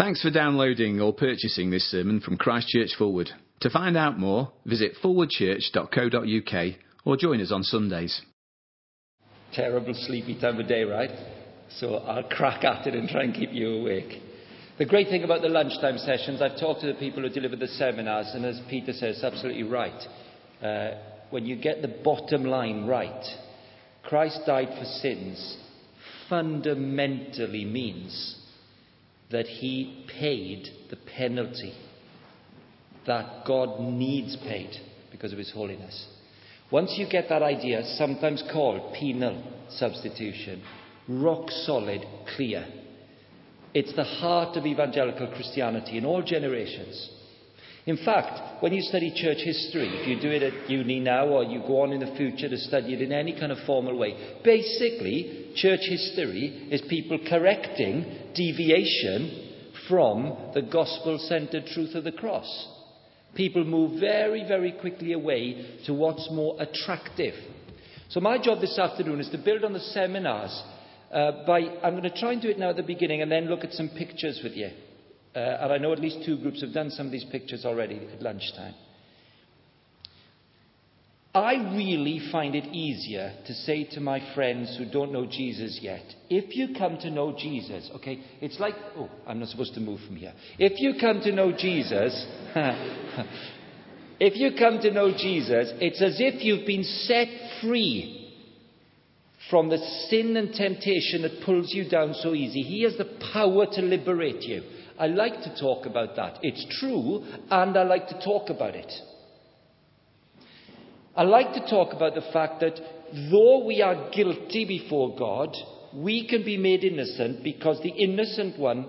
Thanks for downloading or purchasing this sermon from Christchurch Fulwood. To find out more, visit forwardchurch.co.uk or join us on Sundays. Terrible sleepy time of day, right? So I'll crack at it and try and keep you awake. The great thing about the lunchtime sessions, I've talked to the people who deliver the seminars, and as Peter says, absolutely right. Uh, when you get the bottom line right, Christ died for sins fundamentally means that he paid the penalty that God needs paid because of his holiness. Once you get that idea, sometimes called penal substitution, rock solid, clear. It's the heart of evangelical Christianity in all generations. In fact, when you study church history, if you do it at uni now or you go on in the future to study it in any kind of formal way, basically, church history is people correcting deviation from the gospel centered truth of the cross. People move very, very quickly away to what's more attractive. So, my job this afternoon is to build on the seminars uh, by, I'm going to try and do it now at the beginning and then look at some pictures with you. Uh, and I know at least two groups have done some of these pictures already at lunchtime. I really find it easier to say to my friends who don't know Jesus yet, if you come to know Jesus, okay, it's like, oh, I'm not supposed to move from here. If you come to know Jesus, if you come to know Jesus, it's as if you've been set free from the sin and temptation that pulls you down so easy. He has the power to liberate you. I like to talk about that. It's true, and I like to talk about it. I like to talk about the fact that though we are guilty before God, we can be made innocent because the innocent one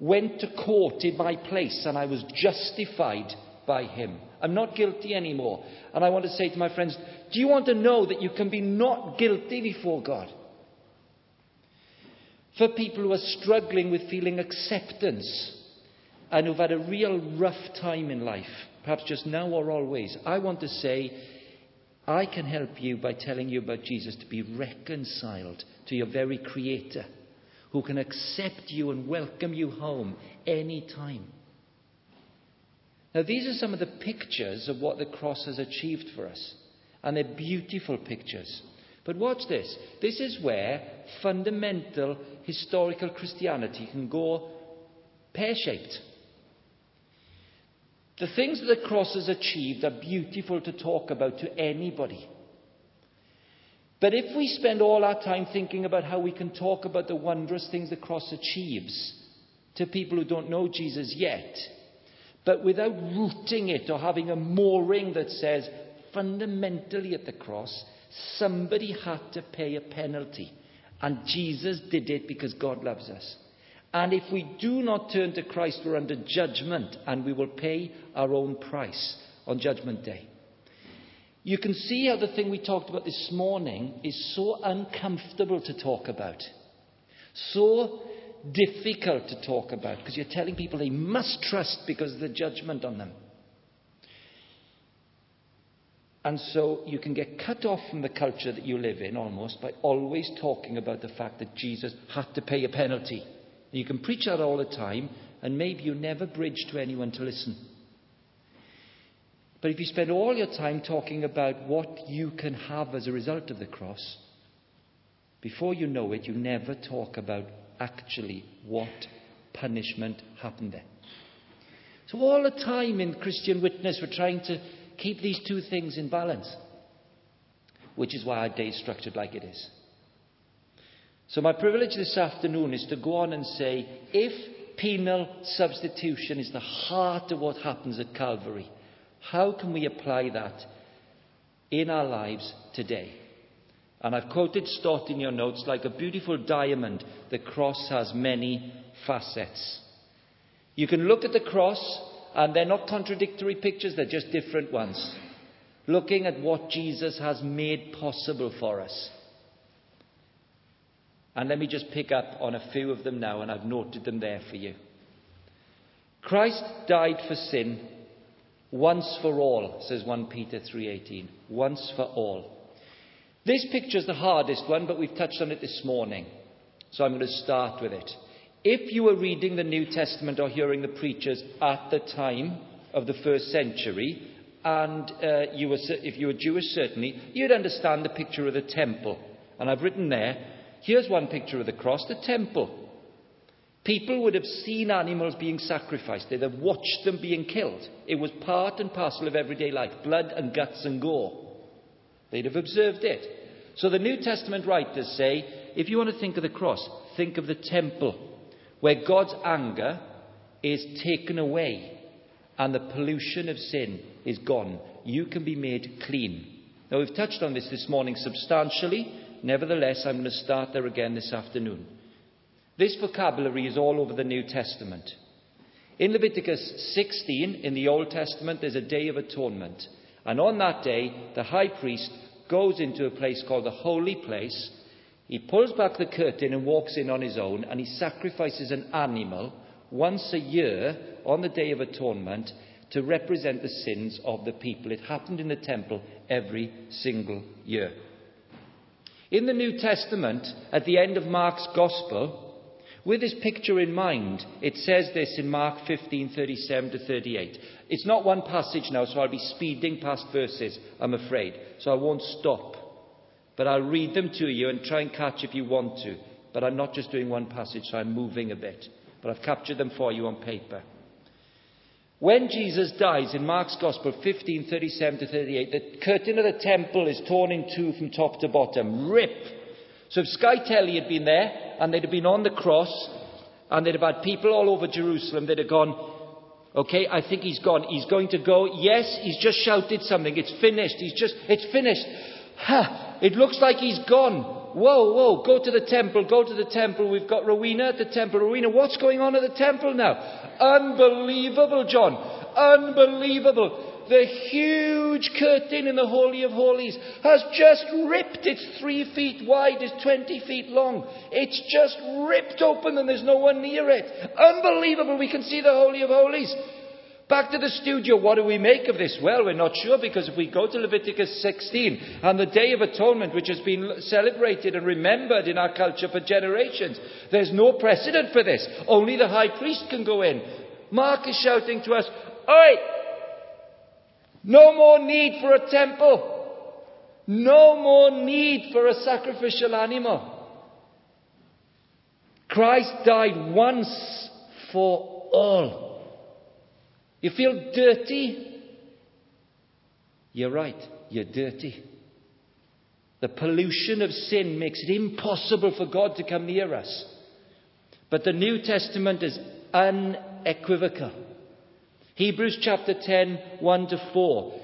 went to court in my place and I was justified by him. I'm not guilty anymore. And I want to say to my friends, do you want to know that you can be not guilty before God? For people who are struggling with feeling acceptance and who've had a real rough time in life, perhaps just now or always, I want to say, I can help you by telling you about Jesus to be reconciled to your very Creator, who can accept you and welcome you home any time. Now, these are some of the pictures of what the cross has achieved for us, and they're beautiful pictures. But watch this. This is where fundamental historical Christianity can go pear shaped. The things that the cross has achieved are beautiful to talk about to anybody. But if we spend all our time thinking about how we can talk about the wondrous things the cross achieves to people who don't know Jesus yet, but without rooting it or having a mooring that says, fundamentally at the cross, Somebody had to pay a penalty. And Jesus did it because God loves us. And if we do not turn to Christ, we're under judgment and we will pay our own price on Judgment Day. You can see how the thing we talked about this morning is so uncomfortable to talk about, so difficult to talk about, because you're telling people they must trust because of the judgment on them. And so you can get cut off from the culture that you live in almost by always talking about the fact that Jesus had to pay a penalty. And you can preach that all the time, and maybe you never bridge to anyone to listen. But if you spend all your time talking about what you can have as a result of the cross, before you know it, you never talk about actually what punishment happened there. So, all the time in Christian witness, we're trying to keep these two things in balance, which is why our day is structured like it is. So, my privilege this afternoon is to go on and say if penal substitution is the heart of what happens at Calvary, how can we apply that in our lives today? And I've quoted Stott in your notes like a beautiful diamond, the cross has many facets. You can look at the cross and they're not contradictory pictures, they're just different ones. Looking at what Jesus has made possible for us. And let me just pick up on a few of them now, and I've noted them there for you. Christ died for sin once for all, says 1 Peter 3:18. Once for all. This picture is the hardest one, but we've touched on it this morning. So I'm going to start with it. If you were reading the New Testament or hearing the preachers at the time of the first century, and uh, you were, if you were Jewish, certainly, you'd understand the picture of the temple. And I've written there, here's one picture of the cross, the temple. People would have seen animals being sacrificed. They'd have watched them being killed. It was part and parcel of everyday life blood and guts and gore. They'd have observed it. So the New Testament writers say if you want to think of the cross, think of the temple, where God's anger is taken away and the pollution of sin is gone. You can be made clean. Now, we've touched on this this morning substantially. Nevertheless, I'm going to start there again this afternoon. This vocabulary is all over the New Testament. In Leviticus 16, in the Old Testament, there's a day of atonement. And on that day, the high priest goes into a place called the holy place. He pulls back the curtain and walks in on his own, and he sacrifices an animal once a year on the Day of Atonement to represent the sins of the people. It happened in the temple every single year. In the New Testament, at the end of Mark's Gospel, with this picture in mind, it says this in Mark 15:37 to 38. It's not one passage now, so I'll be speeding past verses, I'm afraid. So I won't stop. But I'll read them to you and try and catch if you want to. But I'm not just doing one passage, so I'm moving a bit. But I've captured them for you on paper. When Jesus dies in Mark's Gospel 15:37 to 38, the curtain of the temple is torn in two from top to bottom, rip. So if Sky Telly had been there and they'd have been on the cross and they'd have had people all over Jerusalem, they'd have gone, okay, I think he's gone. He's going to go. Yes, he's just shouted something. It's finished. He's just, it's finished. Ha! It looks like he's gone. Whoa, whoa, go to the temple, go to the temple. We've got Rowena at the temple. Rowena, what's going on at the temple now? Unbelievable, John. Unbelievable. The huge curtain in the Holy of Holies has just ripped. It's three feet wide, it's 20 feet long. It's just ripped open and there's no one near it. Unbelievable. We can see the Holy of Holies. Back to the studio, what do we make of this? Well, we're not sure because if we go to Leviticus 16 and the Day of Atonement, which has been celebrated and remembered in our culture for generations, there's no precedent for this. Only the high priest can go in. Mark is shouting to us, Oi! No more need for a temple. No more need for a sacrificial animal. Christ died once for all. You feel dirty? You're right, you're dirty. The pollution of sin makes it impossible for God to come near us. But the New Testament is unequivocal. Hebrews chapter 10, 1 to 4.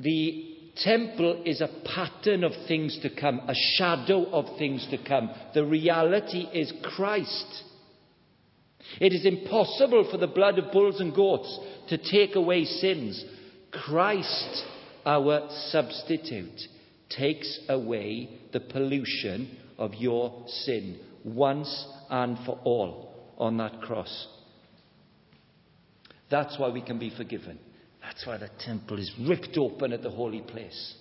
The temple is a pattern of things to come, a shadow of things to come. The reality is Christ. It is impossible for the blood of bulls and goats to take away sins. Christ, our substitute, takes away the pollution of your sin once and for all on that cross. That's why we can be forgiven. That's why the temple is ripped open at the holy place.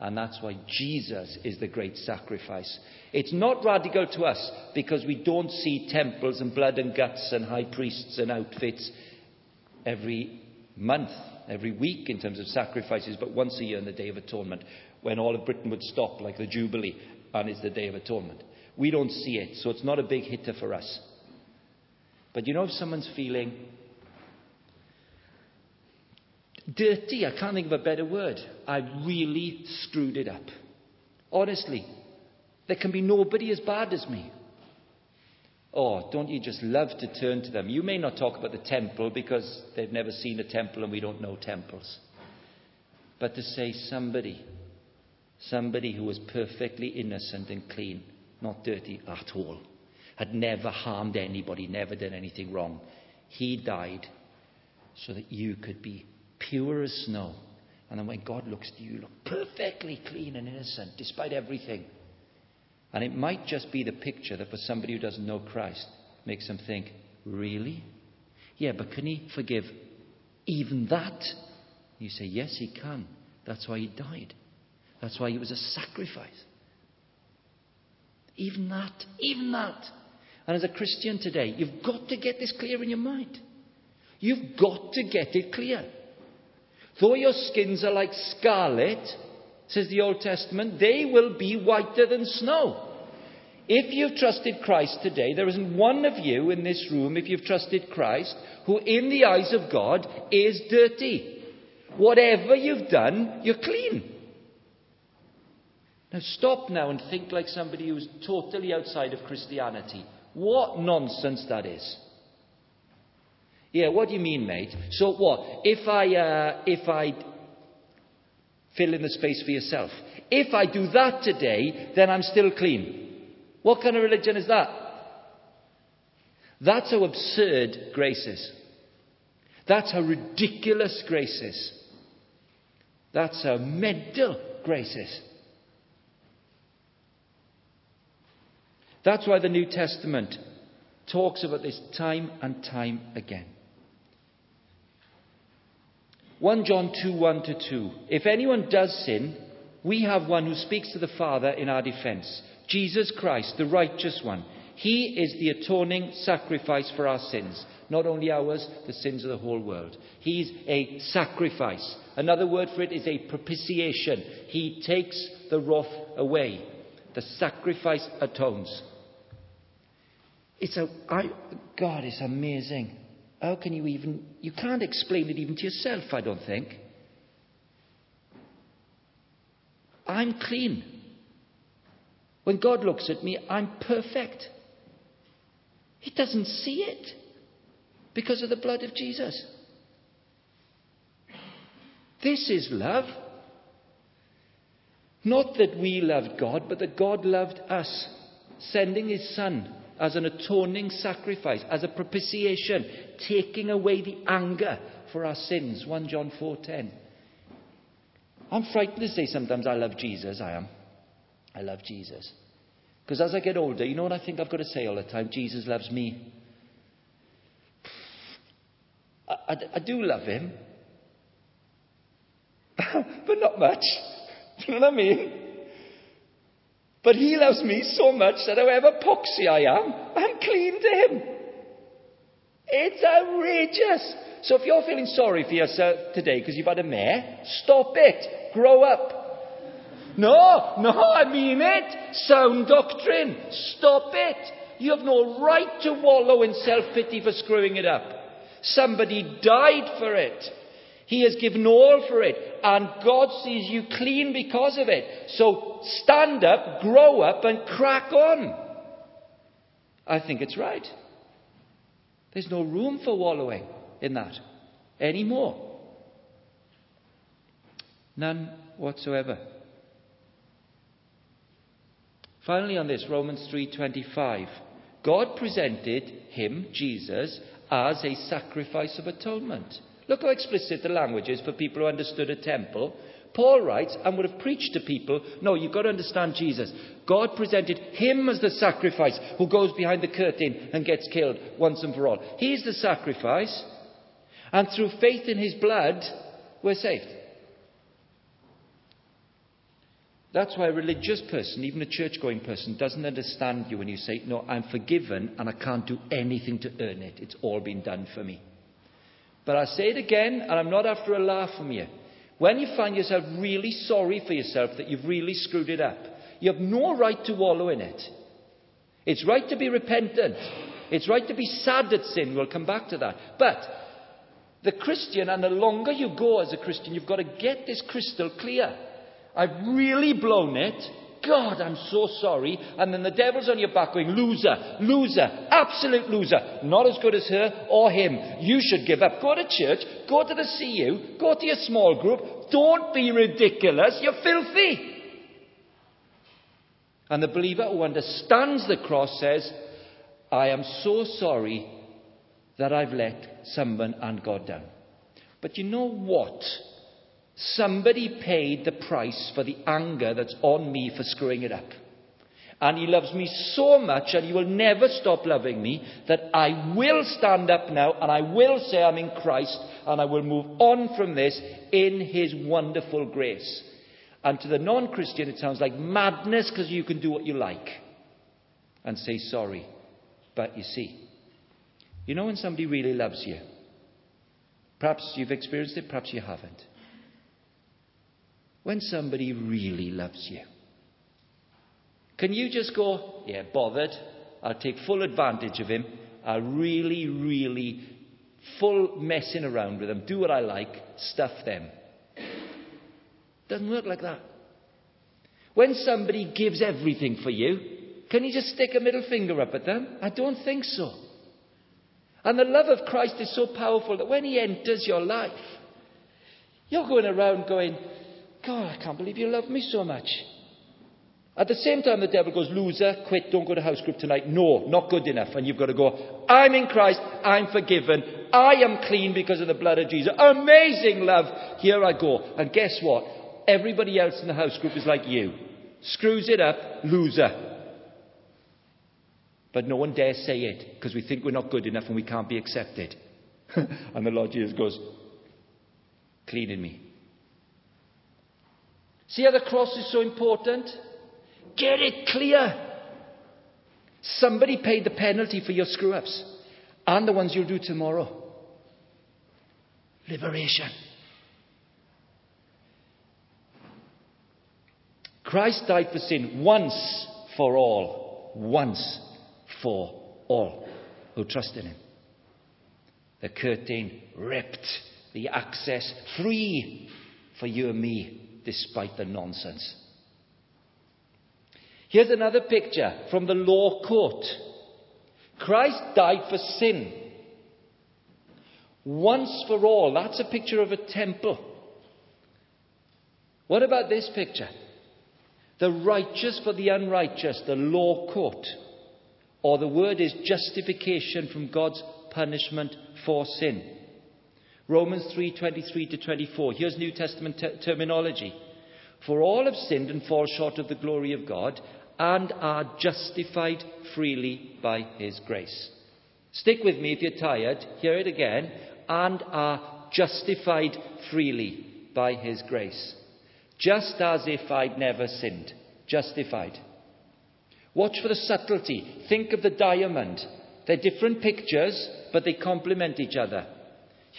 And that's why Jesus is the great sacrifice. It's not radical to us because we don't see temples and blood and guts and high priests and outfits every month, every week in terms of sacrifices, but once a year on the Day of Atonement when all of Britain would stop, like the Jubilee, and it's the Day of Atonement. We don't see it, so it's not a big hitter for us. But you know, if someone's feeling dirty, I can't think of a better word, I really screwed it up. Honestly, there can be nobody as bad as me. Oh, don't you just love to turn to them? You may not talk about the temple because they've never seen a temple and we don't know temples. But to say somebody, somebody who was perfectly innocent and clean, not dirty at all, had never harmed anybody, never done anything wrong, he died so that you could be pure as snow. And then when God looks at you, you look perfectly clean and innocent despite everything. And it might just be the picture that for somebody who doesn't know Christ makes them think, really? Yeah, but can he forgive even that? You say, yes, he can. That's why he died. That's why he was a sacrifice. Even that, even that. And as a Christian today, you've got to get this clear in your mind. You've got to get it clear. Though your skins are like scarlet, says the Old Testament, they will be whiter than snow. If you've trusted Christ today, there isn't one of you in this room, if you've trusted Christ, who in the eyes of God is dirty. Whatever you've done, you're clean. Now stop now and think like somebody who's totally outside of Christianity. What nonsense that is. Yeah, what do you mean, mate? So what? If I, uh, if I fill in the space for yourself, if I do that today, then I'm still clean. What kind of religion is that? That's how absurd grace is. That's how ridiculous grace is. That's how mental grace is. That's why the New Testament talks about this time and time again. 1 John 2 1 to 2. If anyone does sin, we have one who speaks to the Father in our defense Jesus Christ, the righteous one. He is the atoning sacrifice for our sins. Not only ours, the sins of the whole world. He's a sacrifice. Another word for it is a propitiation. He takes the wrath away. The sacrifice atones. It's a, I, God, it's amazing. How can you even, you can't explain it even to yourself, I don't think. I'm clean. When God looks at me, I'm perfect. He doesn't see it because of the blood of Jesus. This is love. Not that we loved God, but that God loved us, sending His Son as an atoning sacrifice, as a propitiation, taking away the anger for our sins. 1 John 4:10. I'm frightened to say sometimes I love Jesus, I am. I love Jesus. Because as I get older, you know what I think I've got to say all the time? Jesus loves me. I, I, I do love him. but not much. Do you know what I mean? But he loves me so much that however poxy I am, I'm clean to him. It's outrageous. So if you're feeling sorry for yourself today because you've had a mare, stop it. Grow up. No, no, I mean it. Sound doctrine. Stop it. You have no right to wallow in self pity for screwing it up. Somebody died for it. He has given all for it, and God sees you clean because of it. So stand up, grow up, and crack on. I think it's right. There's no room for wallowing in that anymore. None whatsoever. Finally on this Romans 3:25 God presented him Jesus as a sacrifice of atonement. Look how explicit the language is for people who understood a temple. Paul writes and would have preached to people no, you've got to understand Jesus. God presented him as the sacrifice who goes behind the curtain and gets killed once and for all. He's the sacrifice, and through faith in his blood, we're saved. That's why a religious person, even a church going person, doesn't understand you when you say, No, I'm forgiven and I can't do anything to earn it. It's all been done for me. But I say it again, and I'm not after a laugh from you. When you find yourself really sorry for yourself that you've really screwed it up, you have no right to wallow in it. It's right to be repentant. It's right to be sad at sin. We'll come back to that. But the Christian, and the longer you go as a Christian, you've got to get this crystal clear. I've really blown it. God, I'm so sorry. And then the devil's on your back going, loser, loser, absolute loser. Not as good as her or him. You should give up. Go to church, go to the CU, go to your small group. Don't be ridiculous. You're filthy. And the believer who understands the cross says, I am so sorry that I've let someone and God down. But you know what? Somebody paid the price for the anger that's on me for screwing it up. And he loves me so much and he will never stop loving me that I will stand up now and I will say I'm in Christ and I will move on from this in his wonderful grace. And to the non Christian, it sounds like madness because you can do what you like and say sorry. But you see, you know when somebody really loves you? Perhaps you've experienced it, perhaps you haven't. When somebody really loves you, can you just go, yeah, bothered? I'll take full advantage of him. I'll really, really full messing around with them, do what I like, stuff them. Doesn't work like that. When somebody gives everything for you, can you just stick a middle finger up at them? I don't think so. And the love of Christ is so powerful that when He enters your life, you're going around going, God, I can't believe you love me so much. At the same time, the devil goes, loser, quit, don't go to house group tonight. No, not good enough. And you've got to go, I'm in Christ, I'm forgiven, I am clean because of the blood of Jesus. Amazing love. Here I go. And guess what? Everybody else in the house group is like you. Screws it up, loser. But no one dares say it because we think we're not good enough and we can't be accepted. and the Lord Jesus goes, Clean in me. See how the cross is so important? Get it clear. Somebody paid the penalty for your screw ups and the ones you'll do tomorrow. Liberation. Christ died for sin once for all. Once for all who trust in him. The curtain ripped, the access free for you and me, despite the nonsense. Here's another picture from the law court. Christ died for sin. Once for all. That's a picture of a temple. What about this picture? The righteous for the unrighteous, the law court. Or the word is justification from God's punishment for sin. Romans 3:23 to 24. Here's New Testament te- terminology. For all have sinned and fall short of the glory of God and are justified freely by his grace. Stick with me if you're tired. Hear it again. And are justified freely by his grace. Just as if I'd never sinned. Justified. Watch for the subtlety. Think of the diamond. They're different pictures, but they complement each other.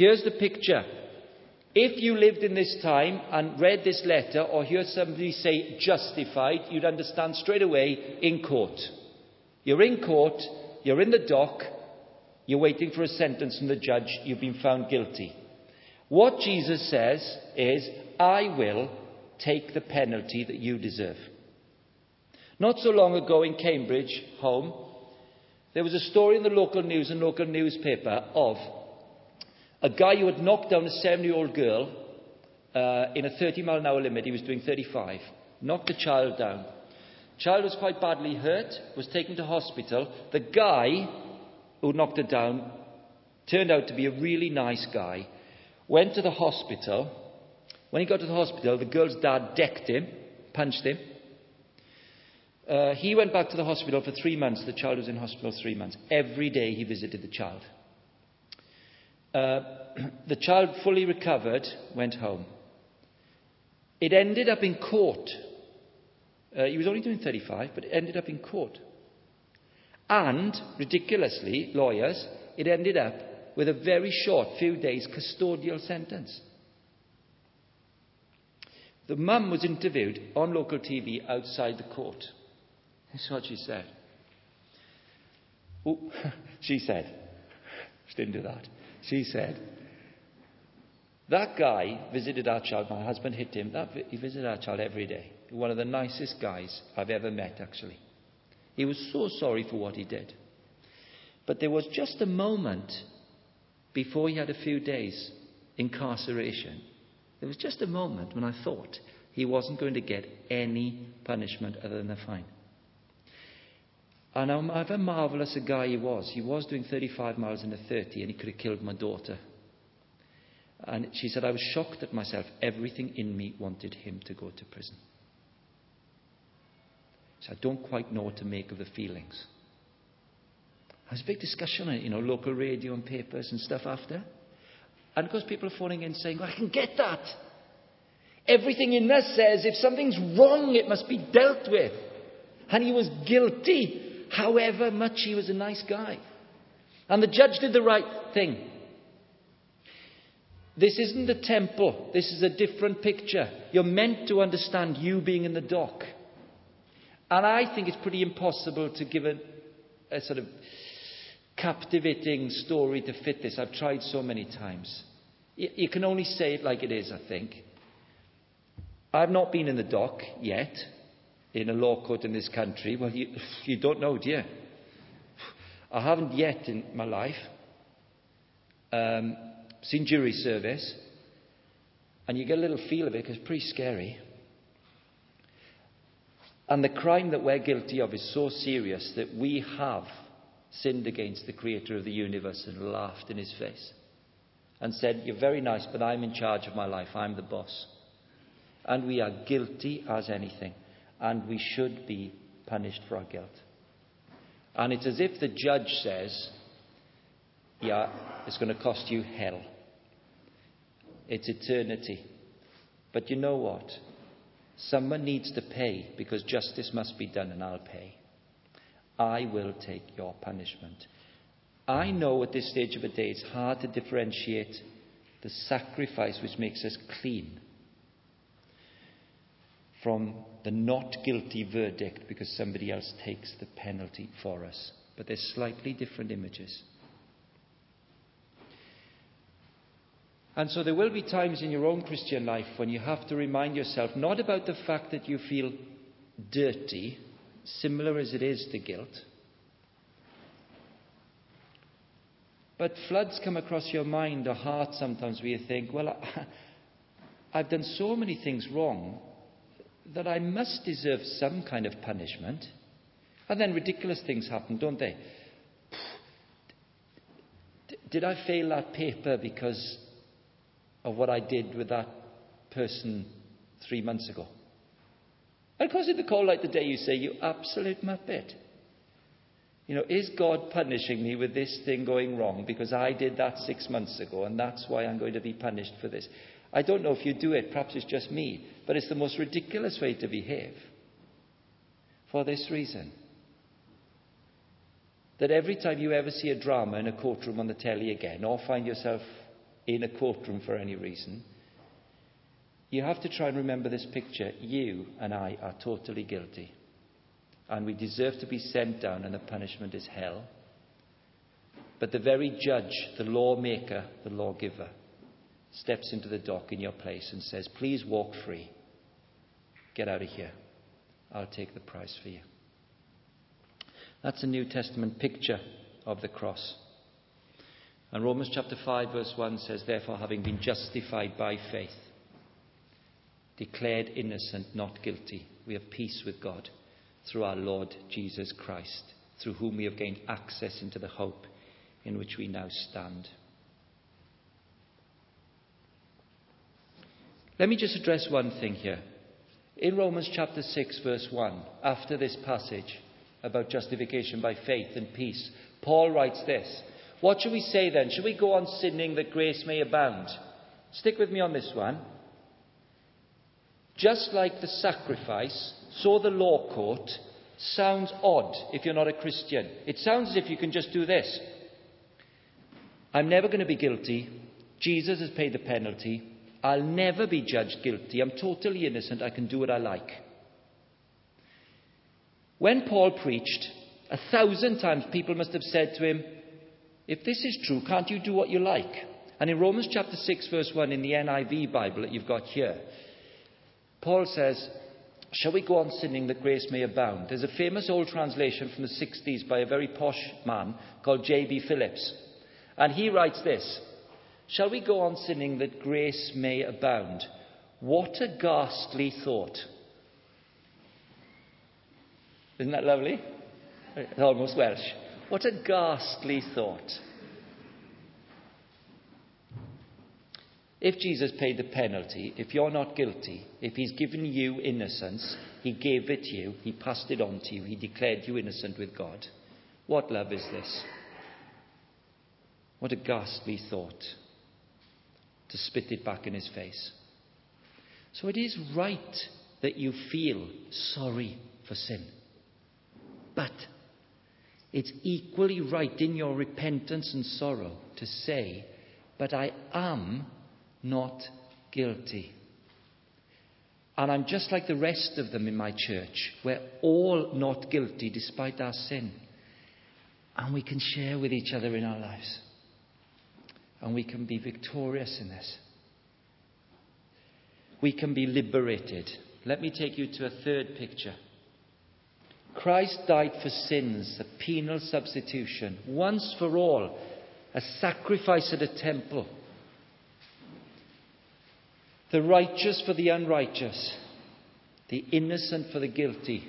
Here's the picture. If you lived in this time and read this letter or heard somebody say justified, you'd understand straight away in court. You're in court, you're in the dock, you're waiting for a sentence from the judge, you've been found guilty. What Jesus says is, I will take the penalty that you deserve. Not so long ago in Cambridge, home, there was a story in the local news and local newspaper of a guy who had knocked down a seven year old girl uh, in a 30 mile an hour limit. He was doing 35. Knocked the child down. Child was quite badly hurt, was taken to hospital. The guy who knocked her down turned out to be a really nice guy. Went to the hospital. When he got to the hospital, the girl's dad decked him, punched him. Uh, he went back to the hospital for three months. The child was in hospital three months. Every day he visited the child. Uh, the child, fully recovered, went home. It ended up in court. Uh, he was only doing 35, but it ended up in court. And, ridiculously, lawyers, it ended up with a very short, few days custodial sentence. The mum was interviewed on local TV outside the court. That's what she said. Oh, she said. She didn't do that. She said, that guy visited our child. My husband hit him. That, he visited our child every day. One of the nicest guys I've ever met, actually. He was so sorry for what he did. But there was just a moment before he had a few days incarceration. There was just a moment when I thought he wasn't going to get any punishment other than a fine. And however marvellous a guy he was, he was doing 35 miles in a 30 and he could have killed my daughter. And she said, I was shocked at myself. Everything in me wanted him to go to prison. So I don't quite know what to make of the feelings. There was a big discussion on it, you know, local radio and papers and stuff after. And of course, people are phoning in saying, well, I can get that. Everything in us says if something's wrong, it must be dealt with. And he was guilty however much he was a nice guy. And the judge did the right thing. This isn't the temple. This is a different picture. You're meant to understand you being in the dock. And I think it's pretty impossible to give a, a sort of captivating story to fit this. I've tried so many times. You, you can only say it like it is, I think. I've not been in the dock yet, in a law court in this country. Well, you, you don't know, do you? I haven't yet in my life. Um, seen jury service, and you get a little feel of it because it's pretty scary. And the crime that we're guilty of is so serious that we have sinned against the creator of the universe and laughed in his face and said, You're very nice, but I'm in charge of my life. I'm the boss. And we are guilty as anything, and we should be punished for our guilt. And it's as if the judge says, Yeah, it's going to cost you hell. It's eternity. But you know what? Someone needs to pay because justice must be done, and I'll pay. I will take your punishment. I know at this stage of the day it's hard to differentiate the sacrifice which makes us clean from the not guilty verdict because somebody else takes the penalty for us. But they're slightly different images. And so there will be times in your own Christian life when you have to remind yourself not about the fact that you feel dirty, similar as it is to guilt, but floods come across your mind or heart sometimes where you think, well, I, I've done so many things wrong that I must deserve some kind of punishment. And then ridiculous things happen, don't they? Did I fail that paper because of what I did with that person three months ago. And of course, in the call like the day, you say, You absolute muppet. You know, is God punishing me with this thing going wrong because I did that six months ago and that's why I'm going to be punished for this? I don't know if you do it, perhaps it's just me, but it's the most ridiculous way to behave. For this reason that every time you ever see a drama in a courtroom on the telly again, or find yourself in a courtroom for any reason, you have to try and remember this picture. You and I are totally guilty. And we deserve to be sent down, and the punishment is hell. But the very judge, the lawmaker, the lawgiver, steps into the dock in your place and says, Please walk free. Get out of here. I'll take the price for you. That's a New Testament picture of the cross. And Romans chapter 5, verse 1 says, Therefore, having been justified by faith, declared innocent, not guilty, we have peace with God through our Lord Jesus Christ, through whom we have gained access into the hope in which we now stand. Let me just address one thing here. In Romans chapter 6, verse 1, after this passage about justification by faith and peace, Paul writes this what should we say then? Should we go on sinning that grace may abound? Stick with me on this one. Just like the sacrifice, so the law court sounds odd if you're not a Christian. It sounds as if you can just do this. I'm never going to be guilty. Jesus has paid the penalty. I'll never be judged guilty. I'm totally innocent. I can do what I like. When Paul preached, a thousand times people must have said to him, if this is true, can't you do what you like? And in Romans chapter 6, verse 1, in the NIV Bible that you've got here, Paul says, Shall we go on sinning that grace may abound? There's a famous old translation from the 60s by a very posh man called J.B. Phillips. And he writes this Shall we go on sinning that grace may abound? What a ghastly thought. Isn't that lovely? It's almost Welsh. What a ghastly thought. If Jesus paid the penalty, if you're not guilty, if he's given you innocence, he gave it to you, he passed it on to you, he declared you innocent with God. What love is this? What a ghastly thought to spit it back in his face. So it is right that you feel sorry for sin. But it's equally right in your repentance and sorrow to say, But I am not guilty. And I'm just like the rest of them in my church. We're all not guilty despite our sin. And we can share with each other in our lives. And we can be victorious in this. We can be liberated. Let me take you to a third picture. Christ died for sins, a penal substitution, once for all, a sacrifice at a temple. The righteous for the unrighteous, the innocent for the guilty.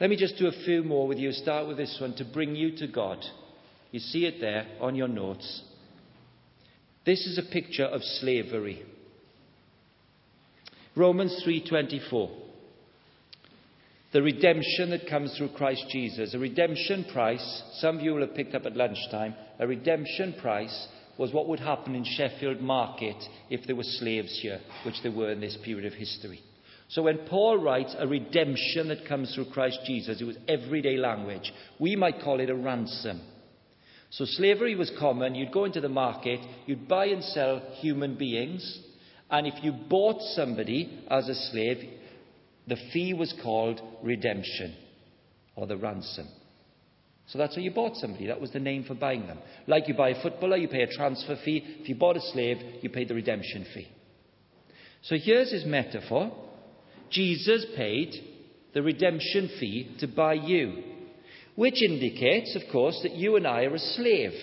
Let me just do a few more with you. Start with this one to bring you to God. You see it there on your notes. This is a picture of slavery. Romans 3:24. The redemption that comes through Christ Jesus, a redemption price, some of you will have picked up at lunchtime, a redemption price was what would happen in Sheffield Market if there were slaves here, which there were in this period of history. So when Paul writes a redemption that comes through Christ Jesus, it was everyday language. We might call it a ransom. So slavery was common. You'd go into the market, you'd buy and sell human beings, and if you bought somebody as a slave, the fee was called redemption or the ransom. So that's how you bought somebody. That was the name for buying them. Like you buy a footballer, you pay a transfer fee. If you bought a slave, you paid the redemption fee. So here's his metaphor Jesus paid the redemption fee to buy you, which indicates, of course, that you and I are a slave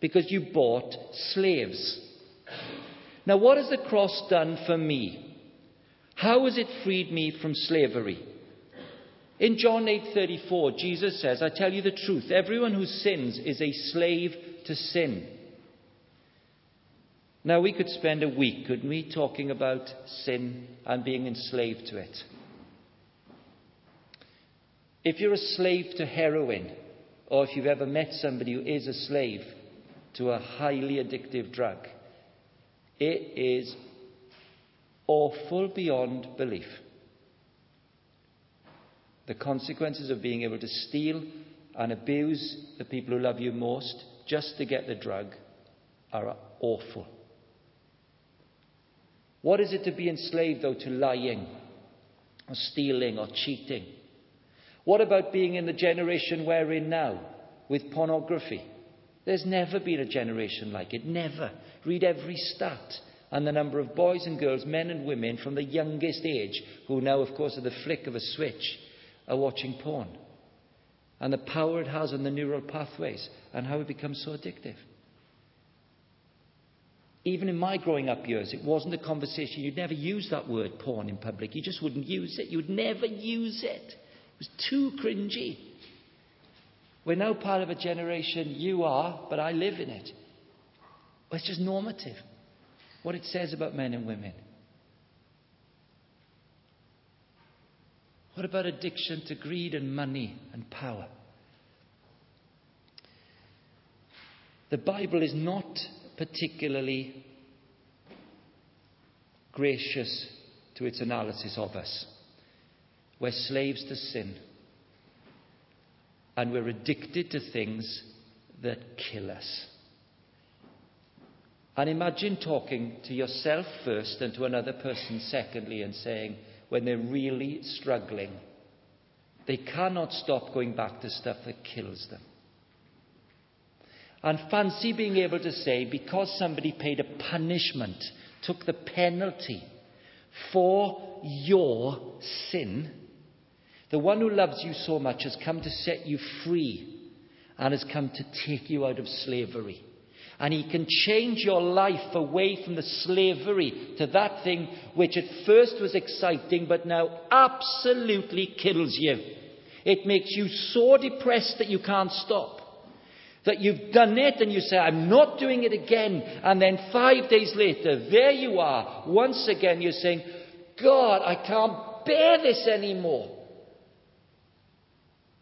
because you bought slaves. Now, what has the cross done for me? How has it freed me from slavery? In John 8:34, Jesus says, "I tell you the truth, everyone who sins is a slave to sin." Now we could spend a week, couldn't we, talking about sin and being enslaved to it. If you're a slave to heroin, or if you've ever met somebody who is a slave to a highly addictive drug, it is awful beyond belief. The consequences of being able to steal and abuse the people who love you most just to get the drug are awful. What is it to be enslaved, though, to lying or stealing or cheating? What about being in the generation we're in now with pornography? There's never been a generation like it, never. Read every stat and the number of boys and girls, men and women from the youngest age, who now, of course, at the flick of a switch, are watching porn. And the power it has on the neural pathways and how it becomes so addictive. Even in my growing up years, it wasn't a conversation. You'd never use that word porn in public. You just wouldn't use it. You'd never use it. Was too cringy. We're now part of a generation, you are, but I live in it. Well, it's just normative what it says about men and women. What about addiction to greed and money and power? The Bible is not particularly gracious to its analysis of us. We're slaves to sin. And we're addicted to things that kill us. And imagine talking to yourself first and to another person secondly and saying, when they're really struggling, they cannot stop going back to stuff that kills them. And fancy being able to say, because somebody paid a punishment, took the penalty for your sin, the one who loves you so much has come to set you free and has come to take you out of slavery. And He can change your life away from the slavery to that thing which at first was exciting but now absolutely kills you. It makes you so depressed that you can't stop. That you've done it and you say, I'm not doing it again. And then five days later, there you are. Once again, you're saying, God, I can't bear this anymore.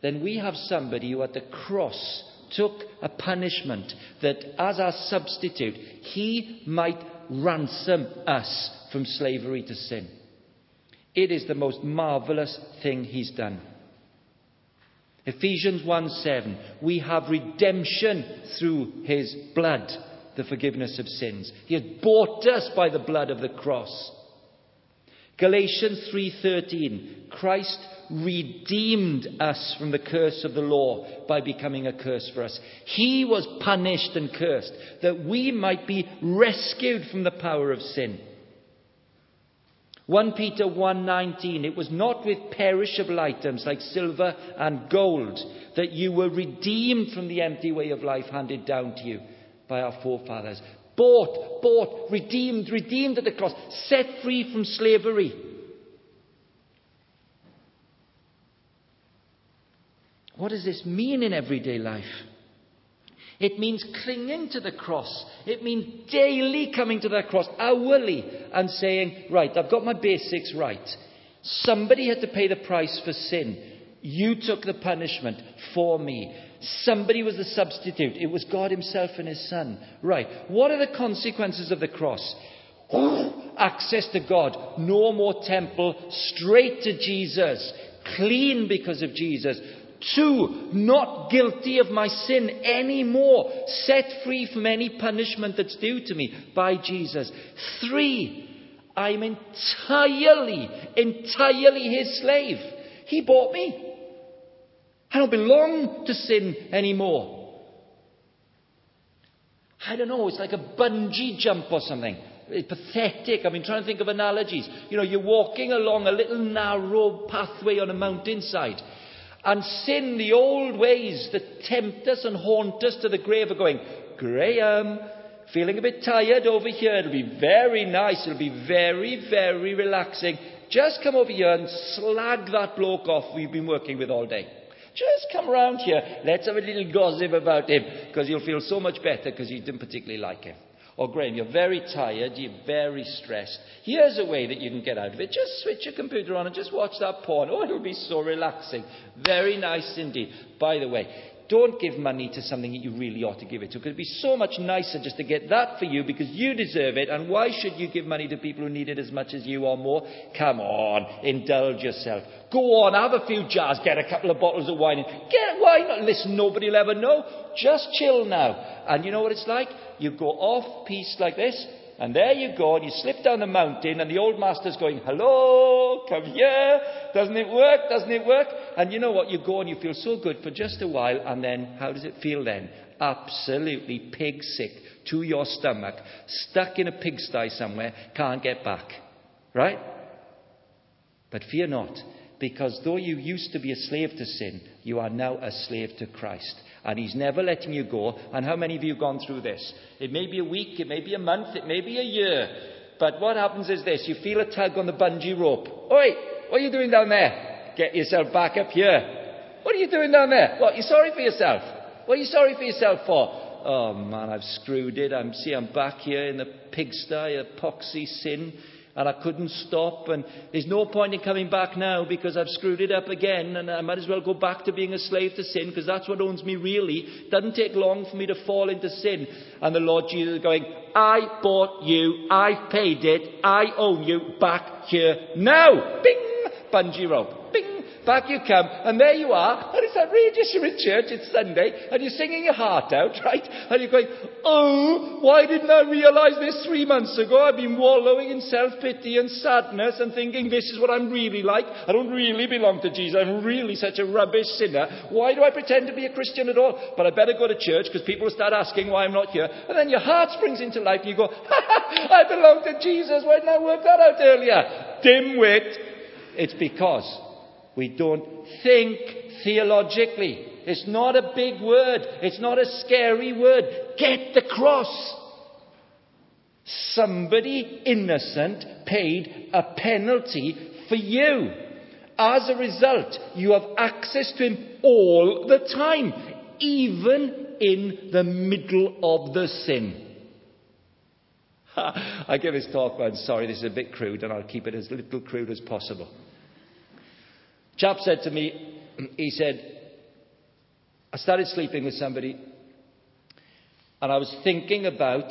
Then we have somebody who at the cross took a punishment that as our substitute, he might ransom us from slavery to sin. It is the most marvelous thing he's done. Ephesians 1 7. We have redemption through his blood, the forgiveness of sins. He has bought us by the blood of the cross. Galatians 3:13 Christ redeemed us from the curse of the law by becoming a curse for us. He was punished and cursed that we might be rescued from the power of sin. 1 Peter 1:19 It was not with perishable items like silver and gold that you were redeemed from the empty way of life handed down to you by our forefathers. Bought, bought, redeemed, redeemed at the cross, set free from slavery. What does this mean in everyday life? It means clinging to the cross. It means daily coming to that cross, hourly, and saying, Right, I've got my basics right. Somebody had to pay the price for sin. You took the punishment for me. Somebody was the substitute. It was God Himself and His Son. Right. What are the consequences of the cross? access to God. No more temple. Straight to Jesus. Clean because of Jesus. Two, not guilty of my sin anymore, set free from any punishment that's due to me by Jesus. Three, I'm entirely, entirely his slave. He bought me. I don't belong to sin anymore. I don't know, it's like a bungee jump or something. It's pathetic. I've been trying to think of analogies. You know, you're walking along a little narrow pathway on a mountainside and sin the old ways that tempt us and haunt us to the grave are going, Graham, feeling a bit tired over here. It'll be very nice. It'll be very, very relaxing. Just come over here and slag that bloke off we've been working with all day. Just come round here. Let's have a little gossip about him because you'll feel so much better because you didn't particularly like him. Or, Graham, you're very tired, you're very stressed. Here's a way that you can get out of it. Just switch your computer on and just watch that porn. Oh, it'll be so relaxing. Very nice indeed. By the way, don't give money to something that you really ought to give it to. Because it'd be so much nicer just to get that for you because you deserve it. And why should you give money to people who need it as much as you or more? Come on, indulge yourself. Go on, have a few jars, get a couple of bottles of wine. Get wine. Listen, nobody will ever know. Just chill now. And you know what it's like? You go off piste like this, and there you go, and you slip down the mountain, and the old master's going, Hello, come here. Doesn't it work? Doesn't it work? And you know what? You go and you feel so good for just a while, and then how does it feel then? Absolutely pig sick to your stomach, stuck in a pigsty somewhere, can't get back. Right? But fear not, because though you used to be a slave to sin, you are now a slave to Christ. And He's never letting you go. And how many of you have gone through this? It may be a week, it may be a month, it may be a year. But what happens is this you feel a tug on the bungee rope. Oi, what are you doing down there? Get yourself back up here. What are you doing down there? What, you sorry for yourself? What are you sorry for yourself for? Oh man, I've screwed it. I'm see I'm back here in the pigsty, epoxy sin and I couldn't stop. And there's no point in coming back now because I've screwed it up again, and I might as well go back to being a slave to sin because that's what owns me really. It doesn't take long for me to fall into sin. And the Lord Jesus is going, I bought you, I paid it, I own you back here now. Bing! Bungee rope. Back you come, and there you are, and it's outrageous. You're in church, it's Sunday, and you're singing your heart out, right? And you're going, Oh, why didn't I realize this three months ago? I've been wallowing in self pity and sadness and thinking this is what I'm really like. I don't really belong to Jesus. I'm really such a rubbish sinner. Why do I pretend to be a Christian at all? But I better go to church because people will start asking why I'm not here. And then your heart springs into life and you go, I belong to Jesus. Why didn't I work that out earlier? Dimwit. It's because we don't think theologically. It's not a big word. It's not a scary word. Get the cross. Somebody innocent paid a penalty for you. As a result, you have access to Him all the time, even in the middle of the sin. I give this talk, but I'm sorry, this is a bit crude, and I'll keep it as little crude as possible. Chap said to me, he said, I started sleeping with somebody and I was thinking about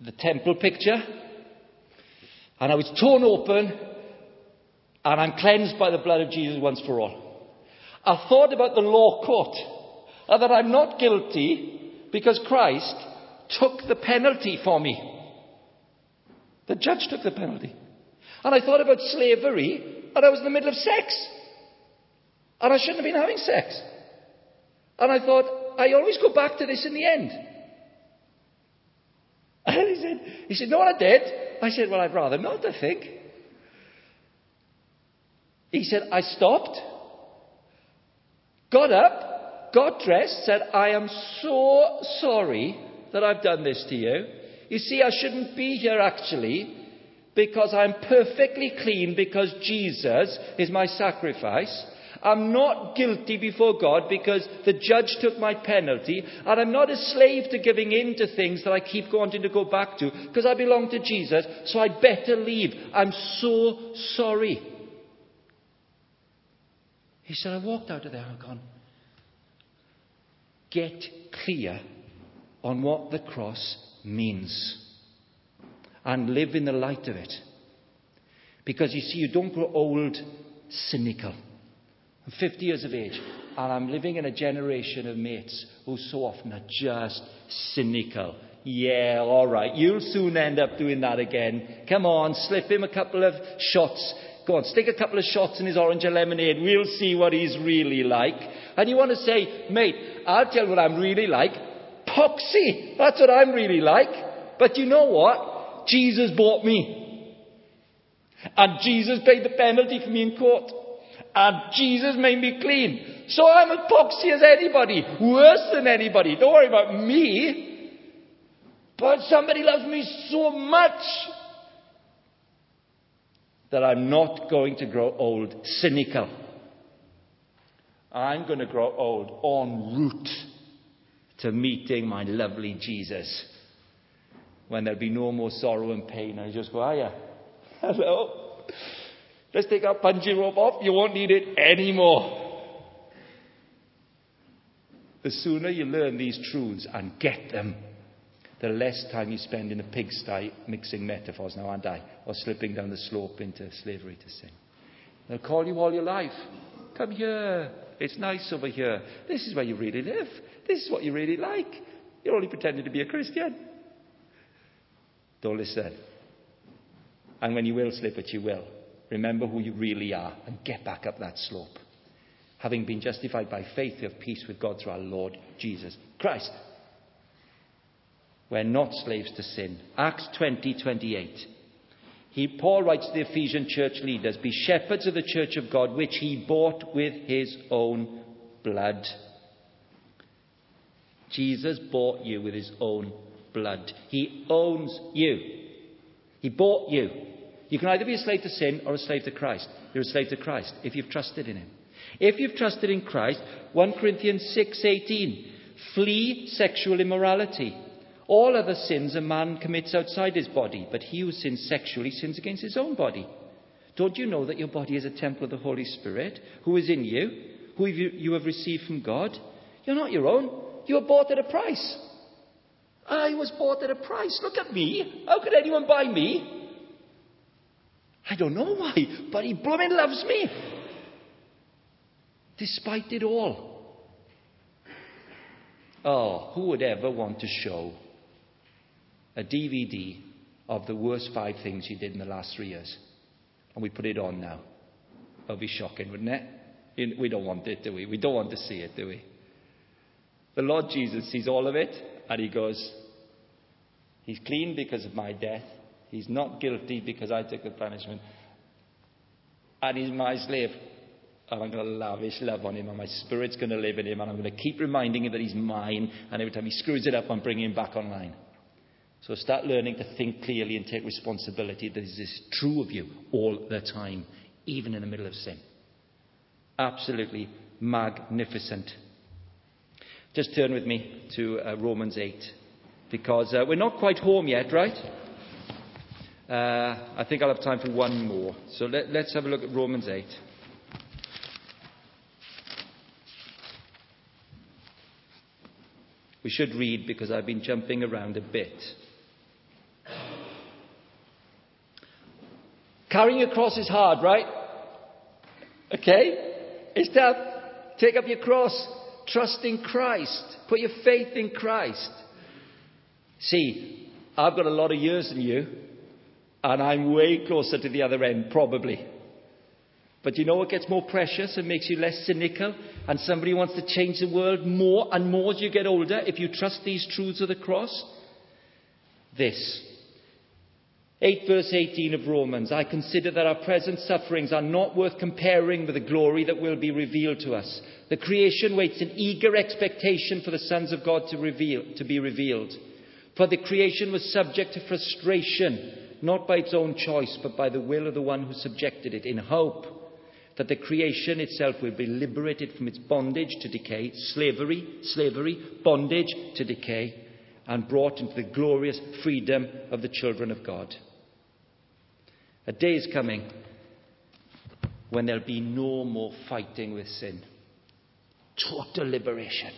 the temple picture and I was torn open and I'm cleansed by the blood of Jesus once for all. I thought about the law court and that I'm not guilty because Christ took the penalty for me. The judge took the penalty. And I thought about slavery and I was in the middle of sex. And I shouldn't have been having sex. And I thought, I always go back to this in the end. And he said, he said, no, I did. I said, well, I'd rather not, I think. He said, I stopped, got up, got dressed, said, I am so sorry that I've done this to you. You see, I shouldn't be here actually because I'm perfectly clean because Jesus is my sacrifice. I'm not guilty before God because the judge took my penalty, and I'm not a slave to giving in to things that I keep wanting to go back to because I belong to Jesus, so I'd better leave. I'm so sorry. He said, I walked out of there and gone, get clear on what the cross means and live in the light of it. Because you see, you don't grow old cynical. I'm 50 years of age, and I'm living in a generation of mates who so often are just cynical. Yeah, all right, you'll soon end up doing that again. Come on, slip him a couple of shots. Go on, stick a couple of shots in his orange and lemonade. We'll see what he's really like. And you want to say, mate, I'll tell you what I'm really like. Poxy. That's what I'm really like. But you know what? Jesus bought me. And Jesus paid the penalty for me in court. And Jesus made me clean. So I'm as poxy as anybody, worse than anybody. Don't worry about me. But somebody loves me so much that I'm not going to grow old cynical. I'm going to grow old en route to meeting my lovely Jesus. When there'll be no more sorrow and pain, I just go, hiya. Hello. Let's take our bungee rope off. You won't need it anymore. The sooner you learn these truths and get them, the less time you spend in a pigsty mixing metaphors now, aren't I? Or slipping down the slope into slavery to sin. They'll call you all your life. Come here. It's nice over here. This is where you really live. This is what you really like. You're only pretending to be a Christian. Don't listen. And when you will slip it, you will. Remember who you really are and get back up that slope. Having been justified by faith, you have peace with God through our Lord Jesus Christ. We're not slaves to sin. Acts 20 28. He, Paul writes to the Ephesian church leaders Be shepherds of the church of God, which he bought with his own blood. Jesus bought you with his own blood. He owns you. He bought you. You can either be a slave to sin or a slave to Christ. You're a slave to Christ if you've trusted in him. If you've trusted in Christ, 1 Corinthians 6:18, flee sexual immorality. All other sins a man commits outside his body, but he who sins sexually sins against his own body. Don't you know that your body is a temple of the Holy Spirit, who is in you, who you have received from God? You're not your own. You were bought at a price. I was bought at a price. Look at me. How could anyone buy me? I don't know why, but he blooming loves me. Despite it all. Oh, who would ever want to show a DVD of the worst five things you did in the last three years? And we put it on now. That would be shocking, wouldn't it? We don't want it, do we? We don't want to see it, do we? The Lord Jesus sees all of it and he goes, He's clean because of my death. He's not guilty because I took the punishment. And he's my slave. And I'm going to lavish love on him, and my spirit's going to live in him, and I'm going to keep reminding him that he's mine, and every time he screws it up, I'm bringing him back online. So start learning to think clearly and take responsibility this is true of you all the time, even in the middle of sin. Absolutely magnificent. Just turn with me to uh, Romans 8, because uh, we're not quite home yet, right? Uh, I think I'll have time for one more. So let, let's have a look at Romans 8. We should read because I've been jumping around a bit. Carrying a cross is hard, right? Okay? It's tough. Take up your cross. Trust in Christ. Put your faith in Christ. See, I've got a lot of years than you, and I'm way closer to the other end, probably. But you know what gets more precious and makes you less cynical? And somebody wants to change the world more and more as you get older if you trust these truths of the cross? This. 8 verse 18 of Romans I consider that our present sufferings are not worth comparing with the glory that will be revealed to us. The creation waits in eager expectation for the sons of God to, reveal, to be revealed. For the creation was subject to frustration, not by its own choice, but by the will of the one who subjected it, in hope that the creation itself will be liberated from its bondage to decay, slavery, slavery, bondage to decay, and brought into the glorious freedom of the children of God. A day is coming when there'll be no more fighting with sin. Total liberation.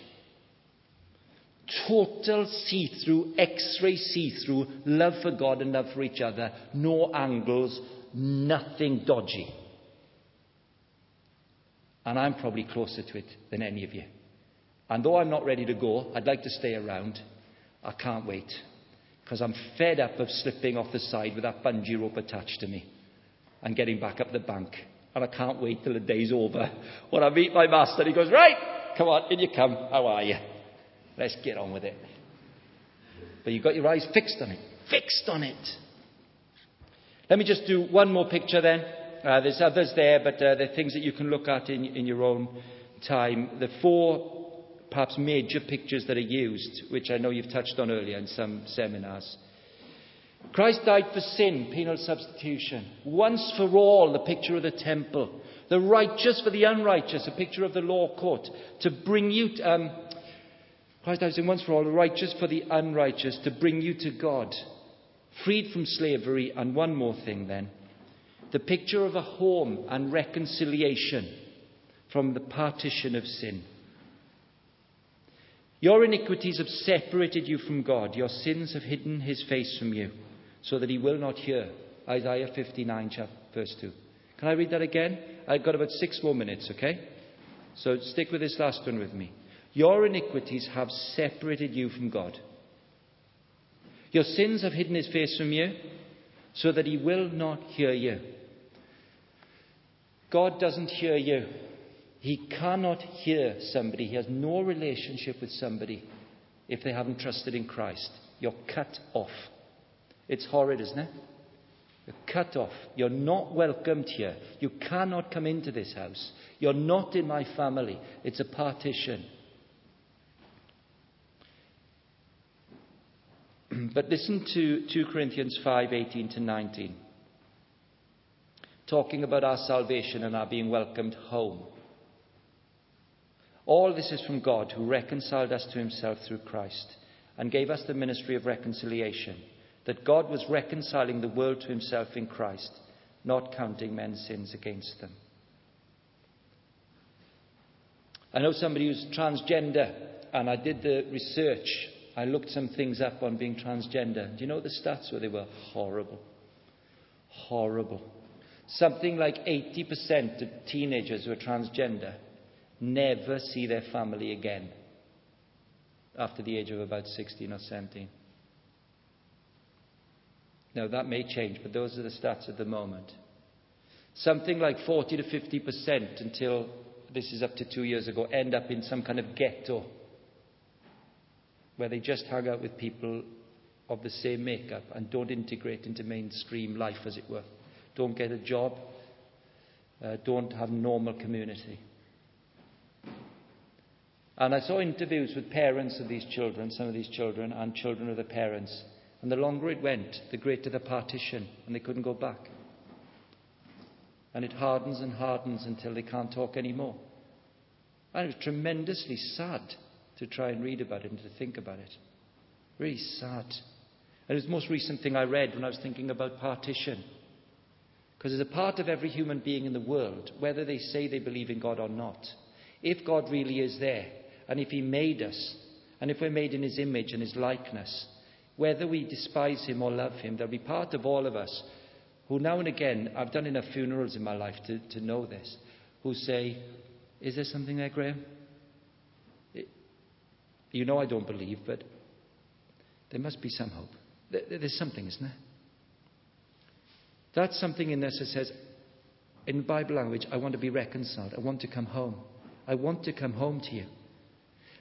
Total see through, x ray see through, love for God and love for each other. No angles, nothing dodgy. And I'm probably closer to it than any of you. And though I'm not ready to go, I'd like to stay around. I can't wait because I'm fed up of slipping off the side with that bungee rope attached to me and getting back up the bank. And I can't wait till the day's over. When I meet my master, he goes, Right, come on, in you come. How are you? Let's get on with it. But you've got your eyes fixed on it. Fixed on it. Let me just do one more picture then. Uh, there's others there, but uh, they're things that you can look at in, in your own time. The four perhaps major pictures that are used, which I know you've touched on earlier in some seminars. Christ died for sin, penal substitution. Once for all, the picture of the temple. The righteous for the unrighteous, a picture of the law court. To bring you, to, um, Christ died for once for all, the righteous for the unrighteous, to bring you to God. Freed from slavery, and one more thing then. The picture of a home and reconciliation from the partition of sin. Your iniquities have separated you from God. Your sins have hidden his face from you, so that he will not hear. Isaiah 59, verse 2. Can I read that again? I've got about six more minutes, okay? So stick with this last one with me. Your iniquities have separated you from God. Your sins have hidden his face from you, so that he will not hear you. God doesn't hear you. He cannot hear somebody. He has no relationship with somebody if they haven't trusted in Christ. You're cut off. It's horrid, isn't it? You're cut off. You're not welcomed here. You cannot come into this house. You're not in my family. It's a partition. but listen to 2 Corinthians 5 18 to 19. Talking about our salvation and our being welcomed home. All this is from God, who reconciled us to himself through Christ and gave us the ministry of reconciliation, that God was reconciling the world to himself in Christ, not counting men's sins against them. I know somebody who's transgender, and I did the research. I looked some things up on being transgender. Do you know the stats where they were? Horrible. Horrible. Something like 80% of teenagers who are transgender never see their family again after the age of about 16 or 17. Now, that may change, but those are the stats at the moment. Something like 40 to 50% until this is up to two years ago end up in some kind of ghetto where they just hang out with people of the same makeup and don't integrate into mainstream life, as it were. Don't get a job, uh, don't have normal community. And I saw interviews with parents of these children, some of these children, and children of the parents. And the longer it went, the greater the partition, and they couldn't go back. And it hardens and hardens until they can't talk anymore. And it was tremendously sad to try and read about it and to think about it. Really sad. And it was the most recent thing I read when I was thinking about partition. Because there's a part of every human being in the world, whether they say they believe in God or not. If God really is there, and if He made us, and if we're made in His image and His likeness, whether we despise Him or love Him, there'll be part of all of us who now and again, I've done enough funerals in my life to, to know this, who say, Is there something there, Graham? It- you know I don't believe, but there must be some hope. There- There's something, isn't there? That's something in us that says, in Bible language, I want to be reconciled. I want to come home. I want to come home to you.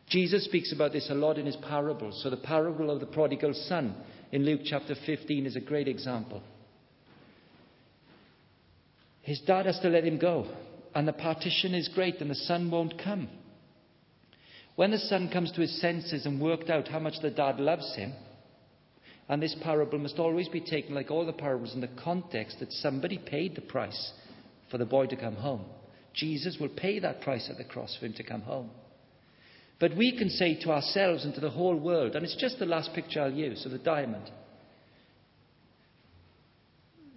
Jesus speaks about this a lot in his parables. So, the parable of the prodigal son in Luke chapter 15 is a great example. His dad has to let him go, and the partition is great, and the son won't come. When the son comes to his senses and worked out how much the dad loves him, and this parable must always be taken, like all the parables, in the context that somebody paid the price for the boy to come home. Jesus will pay that price at the cross for him to come home. But we can say to ourselves and to the whole world, and it's just the last picture I'll use of the diamond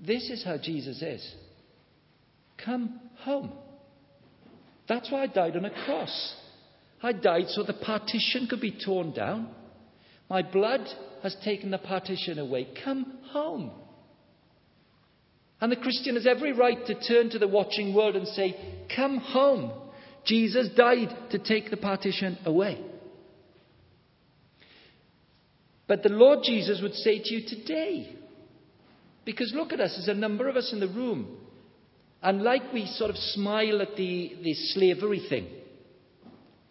this is how Jesus is. Come home. That's why I died on a cross. I died so the partition could be torn down. My blood has taken the partition away. Come home. And the Christian has every right to turn to the watching world and say, Come home. Jesus died to take the partition away. But the Lord Jesus would say to you today, because look at us, there's a number of us in the room. And like we sort of smile at the, the slavery thing,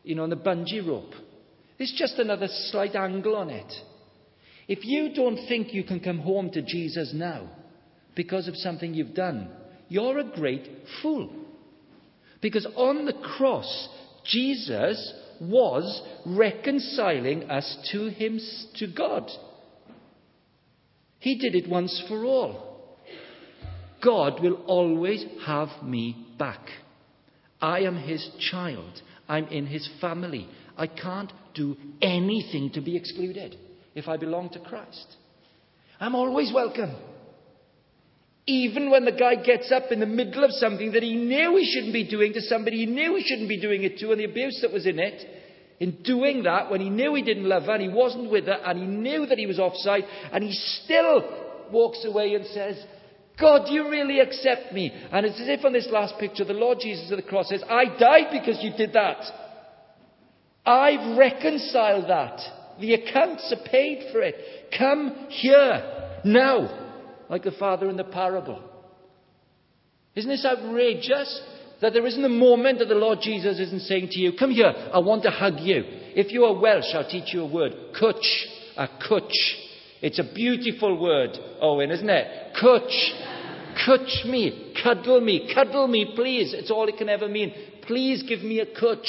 you know, on the bungee rope, there's just another slight angle on it. If you don't think you can come home to Jesus now because of something you've done, you're a great fool. Because on the cross, Jesus was reconciling us to him to God. He did it once for all. God will always have me back. I am his child. I'm in his family. I can't do anything to be excluded if I belong to Christ. I'm always welcome. Even when the guy gets up in the middle of something that he knew he shouldn't be doing to somebody he knew he shouldn't be doing it to, and the abuse that was in it, in doing that, when he knew he didn't love her and he wasn't with her and he knew that he was offside, and he still walks away and says, God, you really accept me? And it's as if on this last picture, the Lord Jesus at the cross says, I died because you did that. I've reconciled that. The accounts are paid for it. Come here now like the father in the parable. Isn't this outrageous? That there isn't a moment that the Lord Jesus isn't saying to you, Come here, I want to hug you. If you are Welsh, I'll teach you a word. Cwtch. A cwtch. It's a beautiful word, Owen, isn't it? Cwtch. Cwtch me. Cuddle me. Cuddle me, please. It's all it can ever mean. Please give me a cwtch.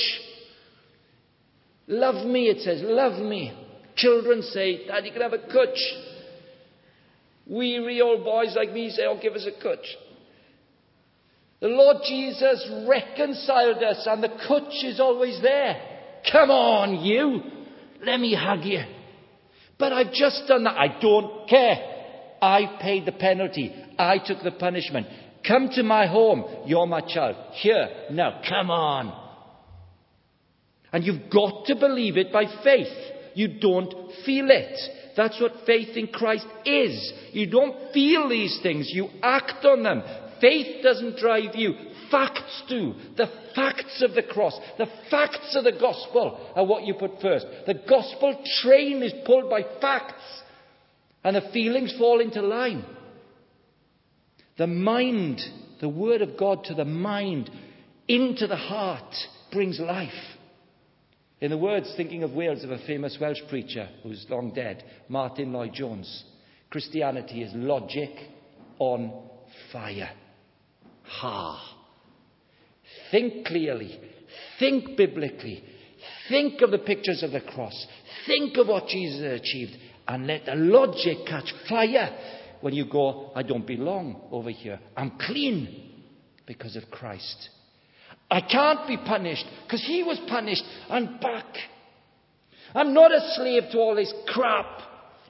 Love me, it says. Love me. Children say, Daddy, can have a cwtch. Weary old boys like me say, Oh, give us a cwtch. The Lord Jesus reconciled us, and the cwtch is always there. Come on, you. Let me hug you. But I've just done that. I don't care. I paid the penalty. I took the punishment. Come to my home. You're my child. Here. Now, come on. And you've got to believe it by faith. You don't feel it. That's what faith in Christ is. You don't feel these things, you act on them. Faith doesn't drive you, facts do. The facts of the cross, the facts of the gospel are what you put first. The gospel train is pulled by facts, and the feelings fall into line. The mind, the word of God to the mind, into the heart, brings life. In the words, thinking of Wales, of a famous Welsh preacher who's long dead, Martyn Lloyd-Jones, Christianity is logic on fire. Ha! Think clearly, think biblically, think of the pictures of the cross, think of what Jesus achieved, and let the logic catch fire when you go, I don't belong over here. I'm clean because of Christ. I can't be punished because he was punished. I'm back. I'm not a slave to all this crap.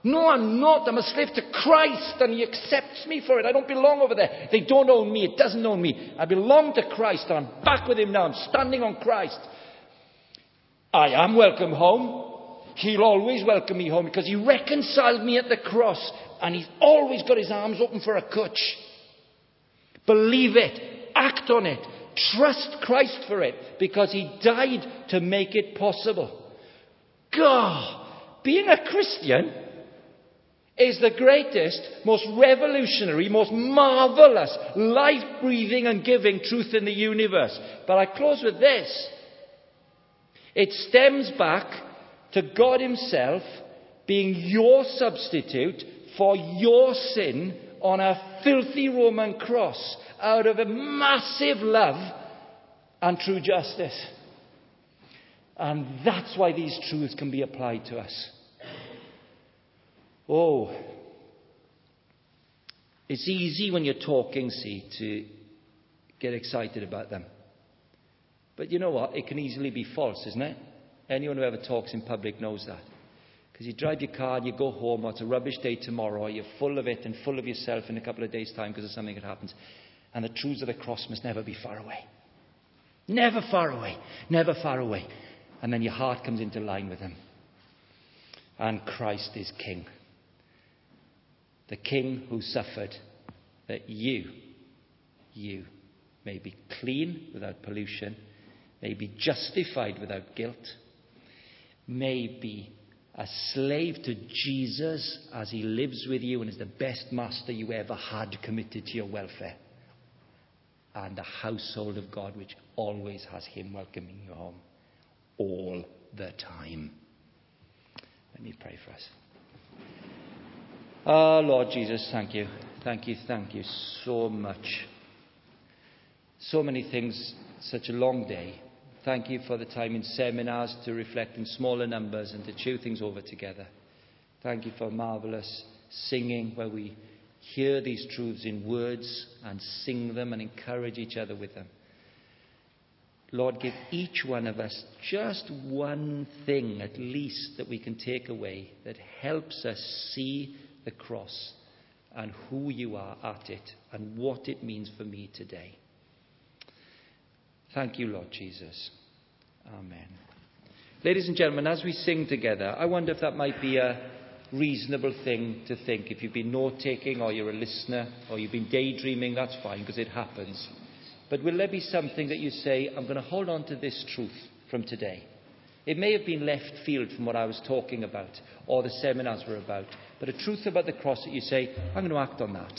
No, I'm not. I'm a slave to Christ and he accepts me for it. I don't belong over there. They don't own me. It doesn't own me. I belong to Christ and I'm back with him now. I'm standing on Christ. I am welcome home. He'll always welcome me home because he reconciled me at the cross and he's always got his arms open for a cwtch. Believe it. Act on it. Trust Christ for it because He died to make it possible. God, being a Christian is the greatest, most revolutionary, most marvelous, life breathing and giving truth in the universe. But I close with this. It stems back to God Himself being your substitute for your sin on a filthy Roman cross out of a massive love and true justice. And that's why these truths can be applied to us. Oh, it's easy when you're talking, see, to get excited about them. But you know what? It can easily be false, isn't it? Anyone who ever talks in public knows that. Because you drive your car and you go home, or it's a rubbish day tomorrow, or you're full of it and full of yourself in a couple of days' time because of something that happens. And the truths of the cross must never be far away. Never far away. Never far away. And then your heart comes into line with them. And Christ is King. The King who suffered that you, you, may be clean without pollution, may be justified without guilt, may be a slave to Jesus as he lives with you and is the best master you ever had committed to your welfare. And the household of God which always has him welcoming you home all the time. Let me pray for us. Oh, Lord Jesus, thank you. Thank you, thank you so much. So many things, such a long day. Thank you for the time in seminars to reflect in smaller numbers and to chew things over together. Thank you for marvelous singing where we hear these truths in words and sing them and encourage each other with them. Lord, give each one of us just one thing at least that we can take away that helps us see the cross and who you are at it and what it means for me today. Thank you, Lord Jesus. Amen. Ladies and gentlemen, as we sing together, I wonder if that might be a reasonable thing to think. If you've been note taking or you're a listener or you've been daydreaming, that's fine because it happens. But will there be something that you say, I'm going to hold on to this truth from today? It may have been left field from what I was talking about or the seminars were about, but a truth about the cross that you say, I'm going to act on that.